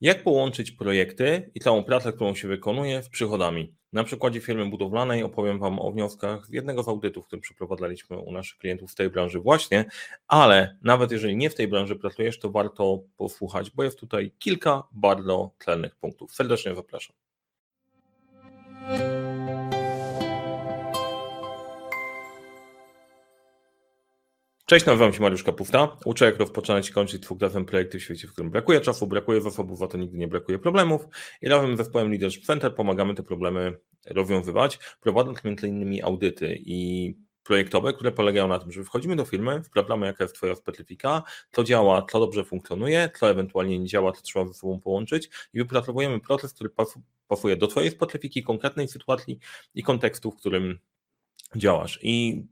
Jak połączyć projekty i całą pracę, którą się wykonuje, z przychodami? Na przykładzie firmy budowlanej opowiem Wam o wnioskach jednego z audytów, który przeprowadzaliśmy u naszych klientów w tej branży właśnie, ale nawet jeżeli nie w tej branży pracujesz, to warto posłuchać, bo jest tutaj kilka bardzo celnych punktów. Serdecznie zapraszam. Cześć, nazywam się Mariusz Kapufta. Uczę, jak rozpoczynać i kończyć dwukrotne projekty w świecie, w którym brakuje czasu, brakuje zasobów, a to nigdy nie brakuje problemów. I razem z zespołem Leadership Center pomagamy te problemy rozwiązywać, prowadząc m.in. audyty i projektowe, które polegają na tym, że wchodzimy do firmy, sprawdzamy jaka jest Twoja specyfika, co działa, co dobrze funkcjonuje, co ewentualnie nie działa, co trzeba ze sobą połączyć i wypracowujemy proces, który pasuje do Twojej specyfiki, konkretnej sytuacji i kontekstu, w którym działasz. I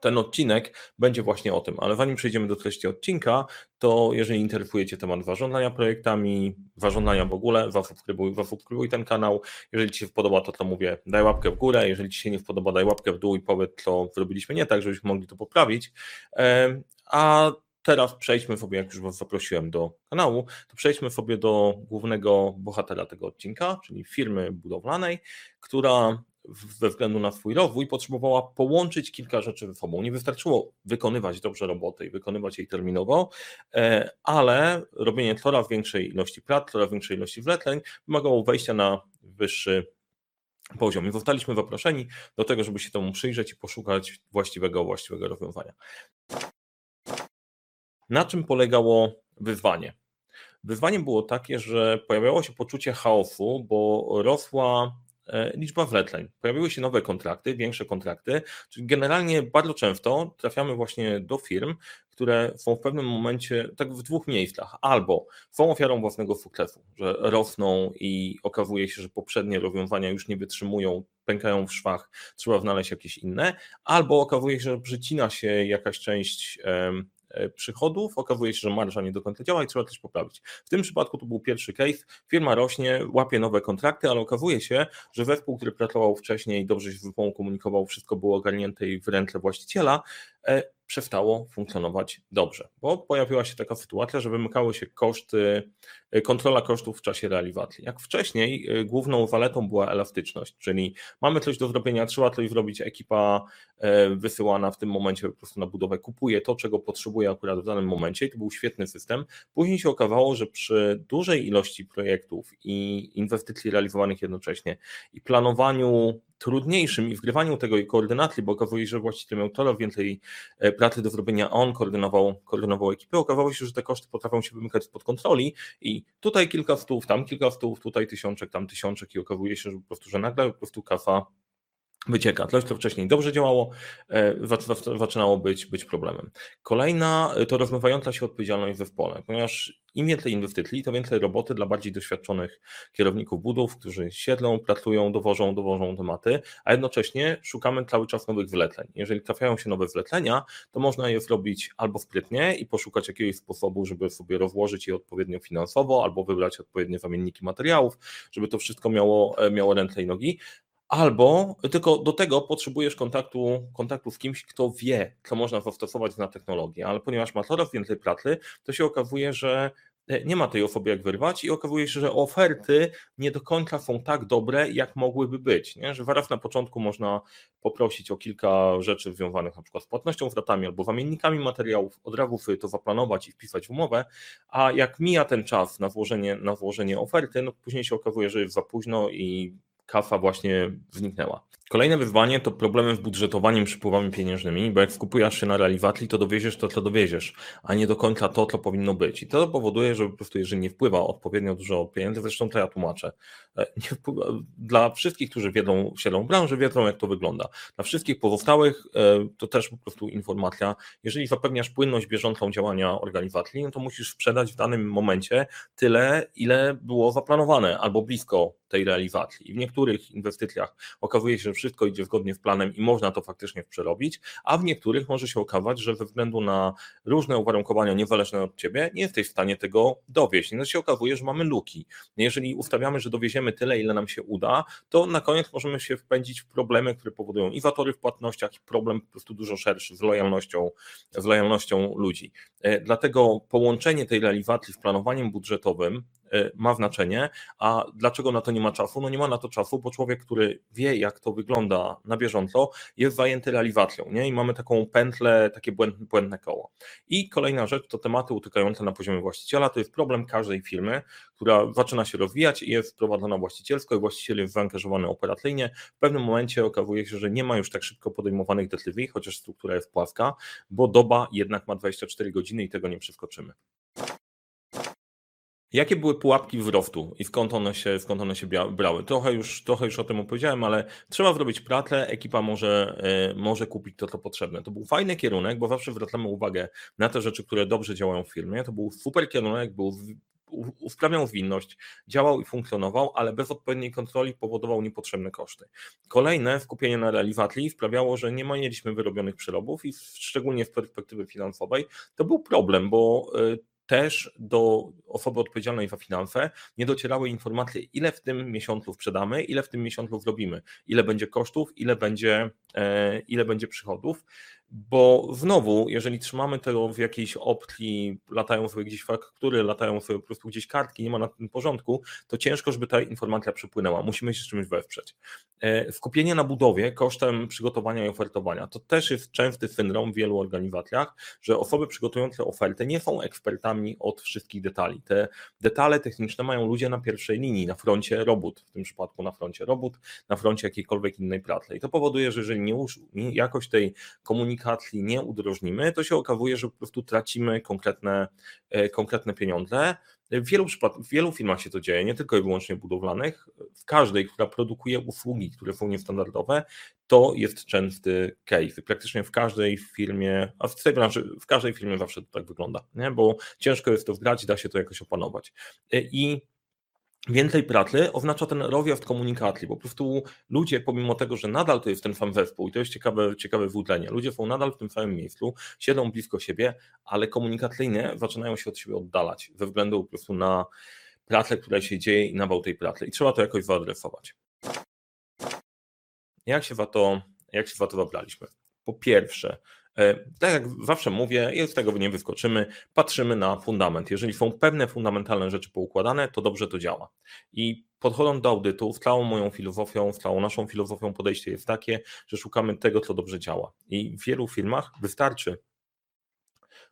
ten odcinek będzie właśnie o tym, ale zanim przejdziemy do treści odcinka, to jeżeli interesujecie temat zarządzania projektami, zarządzania w ogóle, zasubskrybuj, zasubskrybuj ten kanał. Jeżeli Ci się podoba to, co mówię, daj łapkę w górę. Jeżeli Ci się nie podoba, daj łapkę w dół i powiedz, co zrobiliśmy nie tak, żebyśmy mogli to poprawić. A teraz przejdźmy sobie, jak już Was zaprosiłem do kanału, to przejdźmy sobie do głównego bohatera tego odcinka, czyli firmy budowlanej, która ze względu na swój rozwój potrzebowała połączyć kilka rzeczy ze sobą. Nie wystarczyło wykonywać dobrze roboty i wykonywać jej terminowo, e, ale robienie coraz większej ilości prac, coraz większej ilości zleceń wymagało wejścia na wyższy poziom. I zostaliśmy zaproszeni do tego, żeby się temu przyjrzeć i poszukać właściwego, właściwego rozwiązania. Na czym polegało wyzwanie? Wyzwaniem było takie, że pojawiało się poczucie chaosu, bo rosła liczba wletleń. Pojawiły się nowe kontrakty, większe kontrakty, czyli generalnie bardzo często trafiamy właśnie do firm, które są w pewnym momencie tak w dwóch miejscach. Albo są ofiarą własnego sukcesu, że rosną i okazuje się, że poprzednie rozwiązania już nie wytrzymują, pękają w szwach, trzeba znaleźć jakieś inne, albo okazuje się, że przycina się jakaś część E, przychodów, okazuje się, że marża nie do końca działa i trzeba coś poprawić. W tym przypadku to był pierwszy case, firma rośnie, łapie nowe kontrakty, ale okazuje się, że zespół, który pracował wcześniej, dobrze się z komunikował, wszystko było ogarnięte i w ręce właściciela, e, przestało funkcjonować dobrze, bo pojawiła się taka sytuacja, że wymykały się koszty, e, kontrola kosztów w czasie realizacji. Jak wcześniej e, główną zaletą była elastyczność, czyli mamy coś do zrobienia, trzeba coś zrobić, ekipa e, wysyłana w tym momencie po prostu na budowę kupuje to, czego potrzebuje akurat w danym momencie i to był świetny system. Później się okazało, że przy dużej ilości projektów i inwestycji realizowanych jednocześnie i planowaniu trudniejszym i wgrywaniu tego i koordynacji, bo okazuje się, że właściciel miał coraz więcej e, pracy do zrobienia, on koordynował, koordynował ekipę, okazało się, że te koszty potrafią się wymykać spod kontroli i tutaj kilka stów, tam kilka stów, tutaj tysiączek, tam tysiączek i okazuje się, że po prostu, że nagle po prostu kasa wycieka. Coś, co wcześniej dobrze działało, e, zaczynało być, być problemem. Kolejna to rozmywająca się odpowiedzialność zespole, ponieważ im więcej inwestycji, to więcej roboty dla bardziej doświadczonych kierowników budów, którzy siedlą, pracują, dowożą, dowożą tematy, a jednocześnie szukamy cały czas nowych wleceń. Jeżeli trafiają się nowe wlecenia, to można je zrobić albo sprytnie i poszukać jakiegoś sposobu, żeby sobie rozłożyć je odpowiednio finansowo, albo wybrać odpowiednie zamienniki materiałów, żeby to wszystko miało, e, miało ręce i nogi, Albo tylko do tego potrzebujesz kontaktu, kontaktu z kimś, kto wie, co można zastosować na technologię, ale ponieważ ma coraz więcej pracy, to się okazuje, że e, nie ma tej osoby jak wyrwać i okazuje się, że oferty nie do końca są tak dobre, jak mogłyby być. Nie? Że zaraz na początku można poprosić o kilka rzeczy związanych na przykład z płatnością zwrotami albo zamiennikami materiałów, od razu to zaplanować i wpisać w umowę, a jak mija ten czas na włożenie, na włożenie oferty, no później się okazuje, że jest za późno i kafa właśnie zniknęła. Kolejne wyzwanie to problemy z budżetowaniem przypływami pieniężnymi, bo jak skupujesz się na realizacji, to dowieziesz to, co dowieziesz, a nie do końca to, co powinno być. I to powoduje, że po prostu jeżeli nie wpływa odpowiednio dużo pieniędzy, zresztą to ja tłumaczę, e, wpływa, dla wszystkich, którzy wiedzą, siedzą w branży, wiedzą jak to wygląda. Dla wszystkich pozostałych e, to też po prostu informacja, jeżeli zapewniasz płynność bieżącą działania organizacji, no to musisz sprzedać w danym momencie tyle, ile było zaplanowane, albo blisko tej realizacji. I w niektórych inwestycjach okazuje się, że wszystko idzie zgodnie z planem i można to faktycznie przerobić, a w niektórych może się okazać, że ze względu na różne uwarunkowania niezależne od ciebie nie jesteś w stanie tego dowieść. No się okazuje, że mamy luki. Jeżeli ustawiamy, że dowieziemy tyle, ile nam się uda, to na koniec możemy się wpędzić w problemy, które powodują i watory w płatnościach, i problem po prostu dużo szerszy z lojalnością, z lojalnością ludzi. E, dlatego połączenie tej realizacji z planowaniem budżetowym ma znaczenie. A dlaczego na to nie ma czasu? No nie ma na to czasu, bo człowiek, który wie, jak to wygląda na bieżąco, jest zajęty realizacją, nie? I mamy taką pętlę, takie błędne, błędne koło. I kolejna rzecz to tematy utykające na poziomie właściciela. To jest problem każdej firmy, która zaczyna się rozwijać i jest prowadzona właścicielsko i właściciel jest zaangażowany operacyjnie. W pewnym momencie okazuje się, że nie ma już tak szybko podejmowanych decyzji, chociaż struktura jest płaska, bo doba jednak ma 24 godziny i tego nie przeskoczymy. Jakie były pułapki wzrostu i skąd one się, skąd one się brały? Trochę już, trochę już o tym opowiedziałem, ale trzeba zrobić pracę, ekipa może, e, może kupić to, co potrzebne. To był fajny kierunek, bo zawsze zwracamy uwagę na te rzeczy, które dobrze działają w firmie. To był super kierunek, był usprawniał zwinność, działał i funkcjonował, ale bez odpowiedniej kontroli powodował niepotrzebne koszty. Kolejne skupienie na realizacji sprawiało, że nie mieliśmy wyrobionych przerobów i szczególnie z perspektywy finansowej to był problem, bo e, też do osoby odpowiedzialnej za finanse nie docierały informacje, ile w tym miesiącu sprzedamy, ile w tym miesiącu zrobimy, ile będzie kosztów, ile będzie, e, ile będzie przychodów bo znowu, jeżeli trzymamy to w jakiejś opcji, latają sobie gdzieś faktury, latają sobie po prostu gdzieś kartki, nie ma na tym porządku, to ciężko, żeby ta informacja przepłynęła. Musimy się z czymś wesprzeć. E, skupienie na budowie kosztem przygotowania i ofertowania. To też jest częsty syndrom w wielu organizacjach, że osoby przygotujące ofertę nie są ekspertami od wszystkich detali. Te detale techniczne mają ludzie na pierwszej linii, na froncie robót, w tym przypadku na froncie robót, na froncie jakiejkolwiek innej pracy. I to powoduje, że jeżeli nie, jakość tej komunikacji komunikacji nie udrożnimy, to się okazuje, że po prostu tracimy konkretne, e, konkretne pieniądze. W wielu, w wielu firmach się to dzieje, nie tylko i wyłącznie budowlanych. W każdej, która produkuje usługi, które są niestandardowe, to jest częsty case. Praktycznie w każdej firmie, a w tej branży, w każdej firmie zawsze to tak wygląda, nie? bo ciężko jest to wgrać, da się to jakoś opanować. E, I Więcej pracy oznacza ten rozjazd komunikacji, po prostu ludzie, pomimo tego, że nadal to jest ten sam zespół i to jest ciekawe, ciekawe włóczenie, ludzie są nadal w tym samym miejscu, siedzą blisko siebie, ale komunikacyjnie zaczynają się od siebie oddalać ze względu po prostu na pracę, która się dzieje i nawał tej pracy i trzeba to jakoś zaadresować. Jak się za to, jak się za to zabraliśmy? Po pierwsze, tak jak zawsze mówię, i z tego nie wyskoczymy, patrzymy na fundament. Jeżeli są pewne fundamentalne rzeczy poukładane, to dobrze to działa. I podchodząc do audytu, całą moją filozofią, całą naszą filozofią podejście jest takie, że szukamy tego, co dobrze działa. I w wielu firmach wystarczy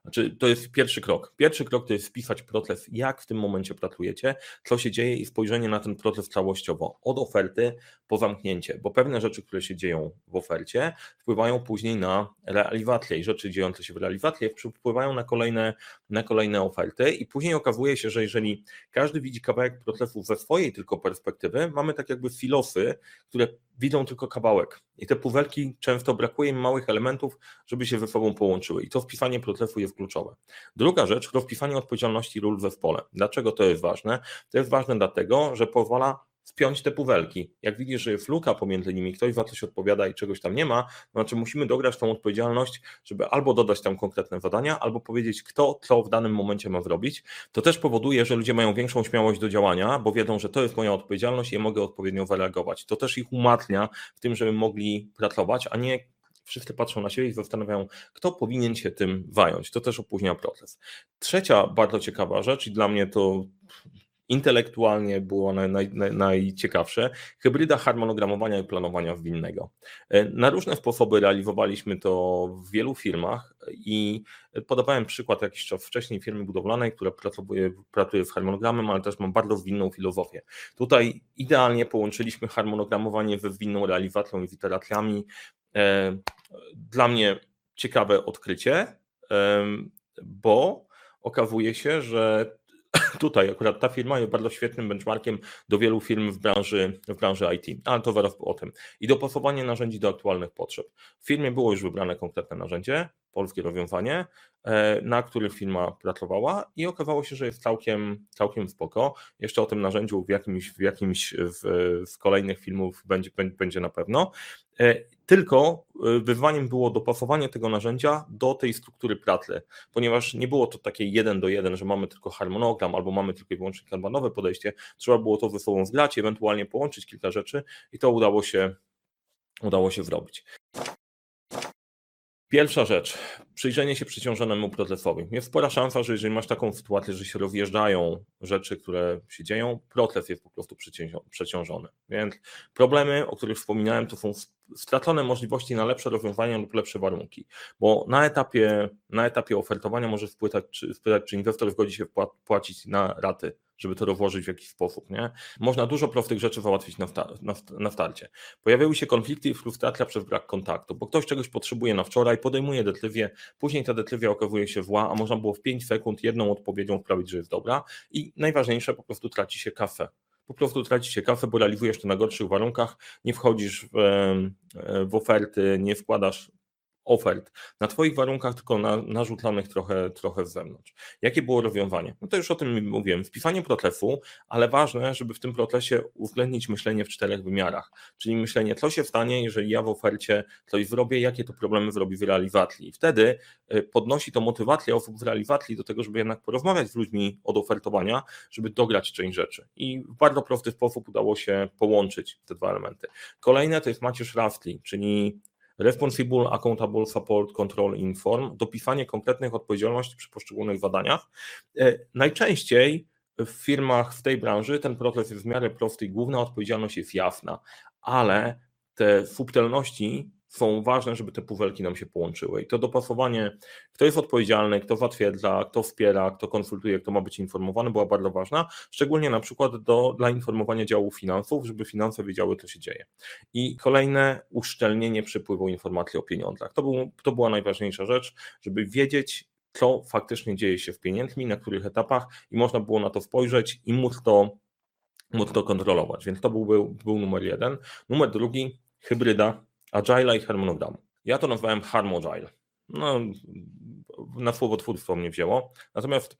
znaczy, to jest pierwszy krok. Pierwszy krok to jest spisać proces, jak w tym momencie pracujecie, co się dzieje i spojrzenie na ten proces całościowo, od oferty po zamknięcie, bo pewne rzeczy, które się dzieją w ofercie, wpływają później na realizację i rzeczy dziejące się w realizacji wpływają na kolejne, na kolejne oferty i później okazuje się, że jeżeli każdy widzi kawałek procesu ze swojej tylko perspektywy, mamy tak jakby filosy, które widzą tylko kawałek i te puzelki często brakuje im małych elementów, żeby się ze sobą połączyły i to wpisanie procesu jest kluczowe. Druga rzecz to wpisanie odpowiedzialności ról w zespole. Dlaczego to jest ważne? To jest ważne dlatego, że pozwala spiąć te puwelki. Jak widzisz, że jest luka pomiędzy nimi, ktoś za coś odpowiada i czegoś tam nie ma, to znaczy musimy dograć tą odpowiedzialność, żeby albo dodać tam konkretne zadania, albo powiedzieć, kto co w danym momencie ma zrobić. To też powoduje, że ludzie mają większą śmiałość do działania, bo wiedzą, że to jest moja odpowiedzialność i ja mogę odpowiednio zareagować. To też ich umatnia w tym, żeby mogli pracować, a nie wszyscy patrzą na siebie i zastanawiają, kto powinien się tym zająć. To też opóźnia proces. Trzecia bardzo ciekawa rzecz, i dla mnie to intelektualnie było naj, naj, najciekawsze, hybryda harmonogramowania i planowania winnego. E, na różne sposoby realizowaliśmy to w wielu firmach i podawałem przykład jakiś czas wcześniej firmy budowlanej, która pracuje, pracuje z harmonogramem, ale też ma bardzo zwinną filozofię. Tutaj idealnie połączyliśmy harmonogramowanie ze zwinną realizacją i z iteracjami. E, dla mnie ciekawe odkrycie, bo okazuje się, że tutaj akurat ta firma jest bardzo świetnym benchmarkiem do wielu firm w branży, w branży IT, ale to zaraz o tym. I dopasowanie narzędzi do aktualnych potrzeb. W firmie było już wybrane konkretne narzędzie, polskie rozwiązanie, e, na którym firma pracowała i okazało się, że jest całkiem, całkiem spoko. Jeszcze o tym narzędziu w jakimś, w jakimś w, z kolejnych filmów będzie, będzie na pewno. E, tylko e, wyzwaniem było dopasowanie tego narzędzia do tej struktury pracy, ponieważ nie było to takie jeden do jeden, że mamy tylko harmonogram albo mamy tylko i wyłącznie kanbanowe podejście, trzeba było to ze sobą zgrać, ewentualnie połączyć kilka rzeczy i to udało się, udało się zrobić. Pierwsza rzecz, przyjrzenie się przeciążonemu procesowi. Jest spora szansa, że jeżeli masz taką sytuację, że się rozjeżdżają rzeczy, które się dzieją, proces jest po prostu przeciążony. Więc problemy, o których wspominałem, to są stracone możliwości na lepsze rozwiązania lub lepsze warunki, bo na etapie, na etapie ofertowania możesz spytać, czy, czy inwestor zgodzi się płacić na raty żeby to rozłożyć w jakiś sposób. Nie? Można dużo prostych rzeczy załatwić na, na, na starcie. Pojawiały się konflikty i frustracja przez brak kontaktu, bo ktoś czegoś potrzebuje na wczoraj, podejmuje decyzję, później ta decyzja okazuje się zła, a można było w 5 sekund jedną odpowiedzią sprawić, że jest dobra i najważniejsze, po prostu traci się kasę po prostu traci się kasę, bo realizujesz to na gorszych warunkach, nie wchodzisz w, w oferty, nie wkładasz ofert na Twoich warunkach, tylko na, narzucanych trochę, trochę z zewnątrz. Jakie było rozwiązanie? No to już o tym mówiłem. Wpisanie procesu, ale ważne, żeby w tym procesie uwzględnić myślenie w czterech wymiarach, czyli myślenie, co się stanie, jeżeli ja w ofercie coś zrobię, jakie to problemy zrobi w realizacji. I wtedy y, podnosi to motywację osób w realizacji do tego, żeby jednak porozmawiać z ludźmi od ofertowania, żeby dograć część rzeczy. I w bardzo prosty sposób udało się połączyć te dwa elementy. Kolejne to jest Maciusz Rafli, czyli Responsible Accountable Support Control Inform, dopisanie konkretnych odpowiedzialności przy poszczególnych zadaniach. E, najczęściej w firmach w tej branży ten proces jest w miarę prosty i główna odpowiedzialność jest jasna, ale te subtelności są ważne, żeby te puwelki nam się połączyły. I to dopasowanie, kto jest odpowiedzialny, kto zatwierdza, kto wspiera, kto konsultuje, kto ma być informowany, była bardzo ważna, szczególnie na przykład do, dla informowania działu finansów, żeby finanse wiedziały, co się dzieje. I kolejne uszczelnienie przepływu informacji o pieniądzach. To, był, to była najważniejsza rzecz, żeby wiedzieć, co faktycznie dzieje się w pieniędzmi, na których etapach i można było na to spojrzeć i móc to, móc to kontrolować. Więc to był, był, był numer jeden. Numer drugi, hybryda Agile i harmonogramu. Ja to nazwałem Harmogile. No, na słowotwórstwo mnie wzięło. Natomiast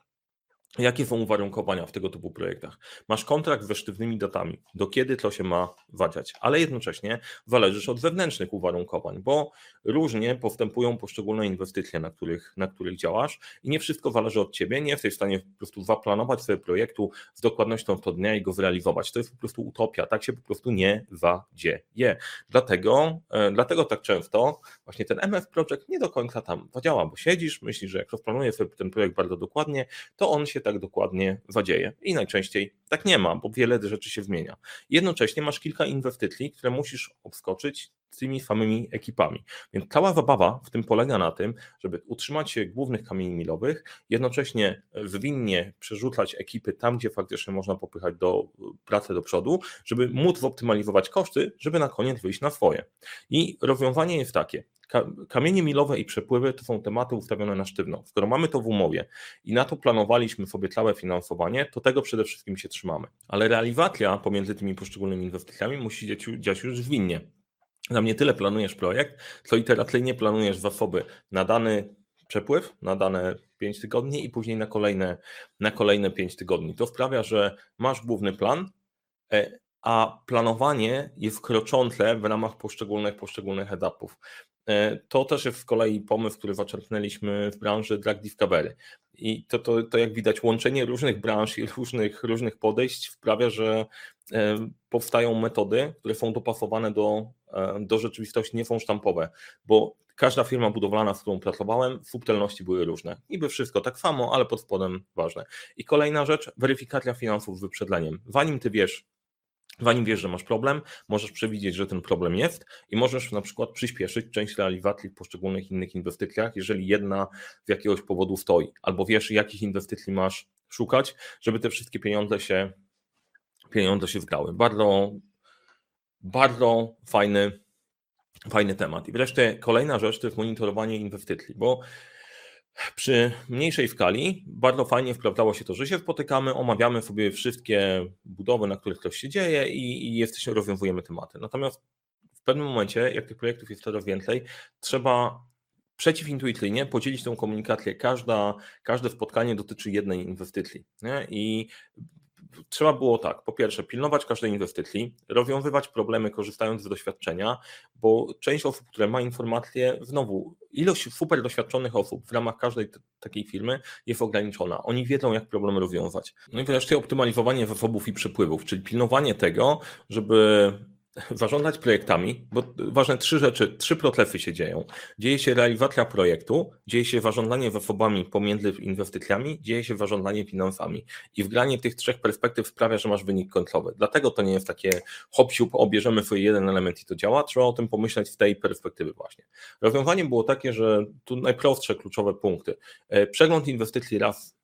Jakie są uwarunkowania w tego typu projektach? Masz kontrakt ze sztywnymi datami, do kiedy to się ma wadziać, ale jednocześnie zależysz od wewnętrznych uwarunkowań, bo różnie postępują poszczególne inwestycje, na których, na których działasz i nie wszystko zależy od ciebie, nie jesteś w stanie po prostu zaplanować sobie projektu z dokładnością to dnia i go zrealizować. To jest po prostu utopia, tak się po prostu nie wadzieje. Dlatego, e, dlatego tak często właśnie ten MF Project nie do końca tam zadziała, bo siedzisz, myślisz, że jak rozplanujesz sobie ten projekt bardzo dokładnie, to on się się tak dokładnie zadzieje. I najczęściej tak nie ma, bo wiele rzeczy się zmienia. Jednocześnie masz kilka inwestycji, które musisz obskoczyć tymi samymi ekipami. Więc cała zabawa w tym polega na tym, żeby utrzymać się głównych kamieni milowych, jednocześnie zwinnie przerzucać ekipy tam, gdzie faktycznie można popychać do pracy do przodu, żeby móc optymalizować koszty, żeby na koniec wyjść na swoje. I rozwiązanie jest takie. Kamienie milowe i przepływy to są tematy ustawione na sztywno. Skoro mamy to w umowie i na to planowaliśmy sobie całe finansowanie, to tego przede wszystkim się trzymamy. Ale realizacja pomiędzy tymi poszczególnymi inwestycjami musi dziać już zwinnie. Tam nie tyle planujesz projekt, co iteracyjnie planujesz zasoby na dany przepływ, na dane 5 tygodni i później na kolejne, na kolejne 5 tygodni. To sprawia, że masz główny plan, e, a planowanie jest kroczące w ramach poszczególnych, poszczególnych etapów. E, to też jest z kolei pomysł, który zaczerpnęliśmy w branży drug discovery. I to, to, to jak widać, łączenie różnych branż i różnych, różnych podejść sprawia, że e, powstają metody, które są dopasowane do, e, do rzeczywistości, nie są sztampowe, bo każda firma budowlana, z którą pracowałem, subtelności były różne. Niby wszystko tak samo, ale pod spodem ważne. I kolejna rzecz, weryfikacja finansów z wyprzedleniem. Zanim ty wiesz, Zanim wiesz, że masz problem, możesz przewidzieć, że ten problem jest i możesz na przykład przyspieszyć część realizacji w poszczególnych innych inwestycjach, jeżeli jedna z jakiegoś powodu stoi, albo wiesz, jakich inwestycji masz szukać, żeby te wszystkie pieniądze się, pieniądze się zgrały. Bardzo, bardzo fajny, fajny temat. I wreszcie kolejna rzecz to jest monitorowanie inwestycji, bo przy mniejszej skali bardzo fajnie wprawdało się to, że się spotykamy, omawiamy sobie wszystkie budowy, na których coś się dzieje i, i jesteśmy, rozwiązujemy tematy. Natomiast w pewnym momencie, jak tych projektów jest coraz więcej, trzeba przeciwintuicyjnie podzielić tę komunikację. Każda, każde spotkanie dotyczy jednej inwestycji. Nie? I trzeba było tak, po pierwsze, pilnować każdej inwestycji, rozwiązywać problemy korzystając z doświadczenia, bo część osób, które ma informacje, znowu ilość super doświadczonych osób w ramach każdej takiej firmy jest ograniczona. Oni wiedzą, jak problem rozwiązać. No i wreszcie optymalizowanie zasobów i przepływów, czyli pilnowanie tego, żeby zarządzać projektami, bo ważne trzy rzeczy, trzy protlefy się dzieją. Dzieje się realizacja projektu, dzieje się zarządzanie zasobami pomiędzy inwestycjami, dzieje się zarządzanie finansami. I wgranie tych trzech perspektyw sprawia, że masz wynik końcowy. Dlatego to nie jest takie hop siup, obierzemy sobie jeden element i to działa. Trzeba o tym pomyśleć w tej perspektywy właśnie. Rozwiązanie było takie, że tu najprostsze kluczowe punkty. E, przegląd inwestycji raz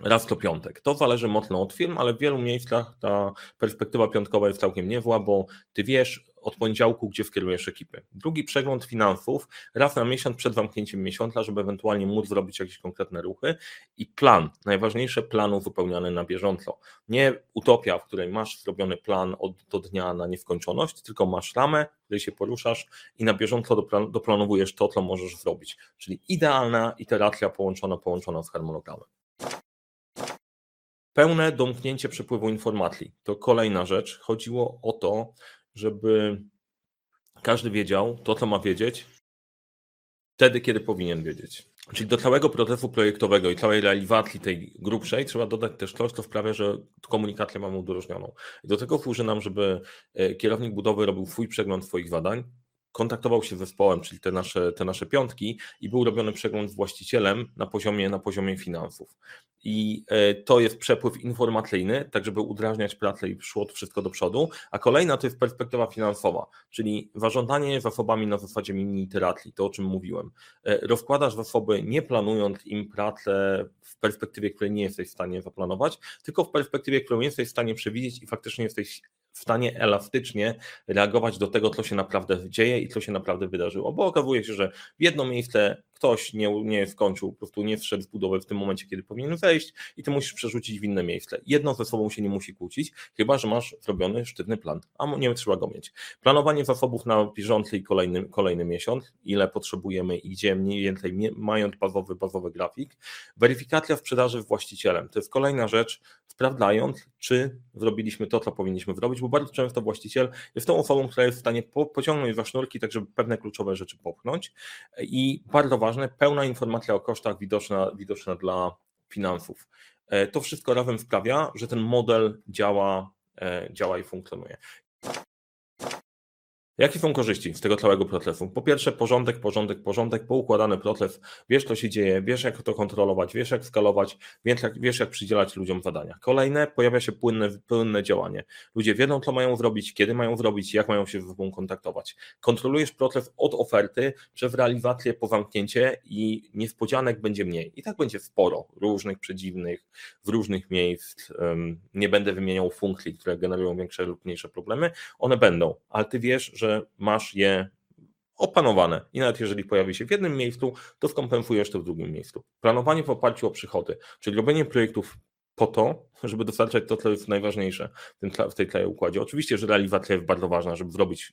raz to piątek. To zależy mocno od firm, ale w wielu miejscach ta perspektywa piątkowa jest całkiem niewła, bo ty wiesz od poniedziałku, gdzie skierujesz ekipy. Drugi przegląd finansów raz na miesiąc przed zamknięciem miesiąca, żeby ewentualnie móc zrobić jakieś konkretne ruchy i plan, najważniejsze planu wypełniane na bieżąco. Nie utopia, w której masz zrobiony plan od do dnia na nieskończoność, tylko masz ramę, w której się poruszasz i na bieżąco doplanowujesz to, co możesz zrobić. Czyli idealna iteracja połączona, połączona z harmonogramem. Pełne domknięcie przepływu informacji. To kolejna rzecz. Chodziło o to, żeby każdy wiedział to, co ma wiedzieć, wtedy, kiedy powinien wiedzieć. Czyli do całego procesu projektowego i całej realizacji tej grubszej trzeba dodać też coś, co sprawia, że komunikację mamy udrożnioną. I do tego służy nam, żeby e, kierownik budowy robił swój przegląd swoich zadań, kontaktował się z zespołem, czyli te nasze, te nasze piątki i był robiony przegląd z właścicielem na poziomie, na poziomie finansów. I e, to jest przepływ informacyjny, tak żeby udrażniać pracę i szło wszystko do przodu, a kolejna to jest perspektywa finansowa, czyli zarządzanie zasobami na zasadzie mini iteracji, to o czym mówiłem. E, rozkładasz zasoby nie planując im pracę w perspektywie, której nie jesteś w stanie zaplanować, tylko w perspektywie, którą jesteś w stanie przewidzieć i faktycznie jesteś w stanie elastycznie reagować do tego, co się naprawdę dzieje i co się naprawdę wydarzyło. Bo okazuje się, że w jedno miejsce ktoś nie, nie skończył, po prostu nie wszedł w budowę w tym momencie, kiedy powinien wejść i ty musisz przerzucić w inne miejsce. Jedno ze sobą się nie musi kłócić, chyba że masz zrobiony sztywny plan, a nie trzeba go mieć. Planowanie zasobów na bieżący i kolejny, kolejny miesiąc, ile potrzebujemy i gdzie mniej więcej mając bazowy, bazowy grafik. Weryfikacja sprzedaży właścicielem, to jest kolejna rzecz, sprawdzając, czy zrobiliśmy to, co powinniśmy zrobić, bo bardzo często właściciel jest tą osobą, która jest w stanie po, pociągnąć za sznurki, tak żeby pewne kluczowe rzeczy popchnąć i bardzo ważne, pełna informacja o kosztach widoczna, widoczna dla finansów. E, to wszystko razem sprawia, że ten model działa, e, działa i funkcjonuje. Jakie są korzyści z tego całego procesu? Po pierwsze, porządek, porządek, porządek, poukładany proces, wiesz co się dzieje, wiesz jak to kontrolować, wiesz jak skalować, wiesz jak, wiesz jak przydzielać ludziom zadania. Kolejne, pojawia się płynne, płynne działanie. Ludzie wiedzą co mają zrobić, kiedy mają zrobić, jak mają się ze sobą kontaktować. Kontrolujesz proces od oferty przez realizację po zamknięcie i niespodzianek będzie mniej. I tak będzie sporo różnych przedziwnych, w różnych miejsc. Nie będę wymieniał funkcji, które generują większe lub mniejsze problemy. One będą, ale ty wiesz, że masz je opanowane i nawet jeżeli pojawi się w jednym miejscu, to skompensujesz to w drugim miejscu. Planowanie w oparciu o przychody, czyli robienie projektów po to, żeby dostarczać to, co jest najważniejsze w, tym, w tej całej układzie. Oczywiście, że realizacja jest bardzo ważna, żeby zrobić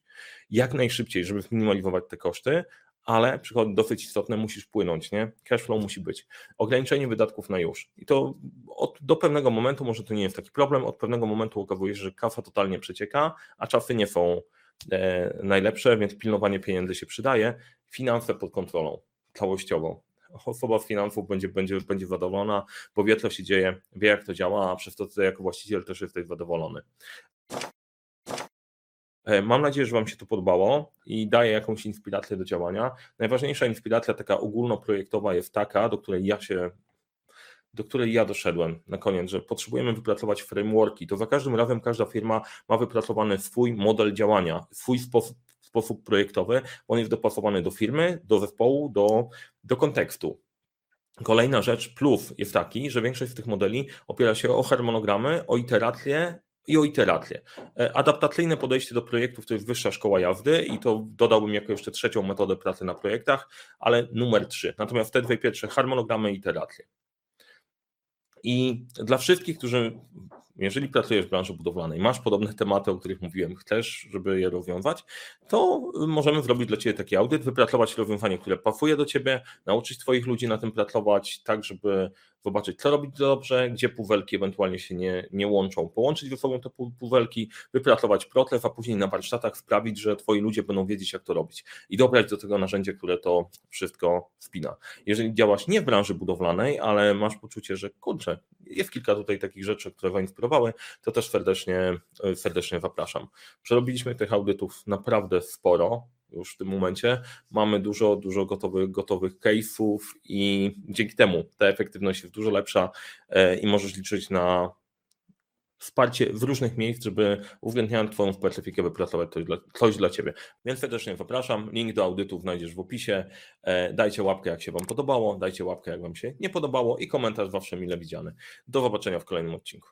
jak najszybciej, żeby zminimalizować te koszty, ale przychody dosyć istotne musisz płynąć, nie? Cashflow musi być. Ograniczenie wydatków na już. I to od, do pewnego momentu może to nie jest taki problem, od pewnego momentu okazuje się, że kasa totalnie przecieka, a czasy nie są najlepsze, więc pilnowanie pieniędzy się przydaje. Finanse pod kontrolą całościowo. Osoba z finansów będzie, będzie, będzie zadowolona, bo wie, co się dzieje, wie, jak to działa, a przez to ty jako właściciel też jesteś zadowolony. E, mam nadzieję, że Wam się to podobało i daje jakąś inspirację do działania. Najważniejsza inspiracja taka ogólnoprojektowa jest taka, do której ja się do której ja doszedłem na koniec, że potrzebujemy wypracować frameworki. To za każdym razem każda firma ma wypracowany swój model działania, swój sposób, sposób projektowy. On jest dopasowany do firmy, do zespołu, do, do kontekstu. Kolejna rzecz, plus jest taki, że większość z tych modeli opiera się o harmonogramy, o iteracje i o iteracje. E, adaptacyjne podejście do projektów to jest wyższa szkoła jazdy i to dodałbym jako jeszcze trzecią metodę pracy na projektach, ale numer trzy. Natomiast te dwie pierwsze harmonogramy i iteracje. I dla wszystkich, którzy, jeżeli pracujesz w branży budowlanej, masz podobne tematy, o których mówiłem, chcesz, żeby je rozwiązać, to możemy zrobić dla Ciebie taki audyt, wypracować rozwiązanie, które pasuje do Ciebie, nauczyć Twoich ludzi na tym pracować, tak żeby zobaczyć, co robić dobrze, gdzie półwelki ewentualnie się nie, nie łączą, połączyć ze sobą te półwelki, wypracować proces, a później na warsztatach sprawić, że Twoi ludzie będą wiedzieć, jak to robić i dobrać do tego narzędzie, które to wszystko spina. Jeżeli działasz nie w branży budowlanej, ale masz poczucie, że kurczę, jest kilka tutaj takich rzeczy, które zainspirowały to też serdecznie, serdecznie zapraszam. Przerobiliśmy tych audytów naprawdę sporo już w tym momencie. Mamy dużo, dużo gotowych, gotowych case'ów i dzięki temu ta efektywność jest dużo lepsza e, i możesz liczyć na wsparcie z różnych miejsc, żeby uwzględniając Twoją specyfikę wypracować coś dla, coś dla Ciebie. Więc serdecznie zapraszam. Link do audytów znajdziesz w opisie. E, dajcie łapkę, jak się Wam podobało, dajcie łapkę, jak Wam się nie podobało i komentarz zawsze mile widziany. Do zobaczenia w kolejnym odcinku.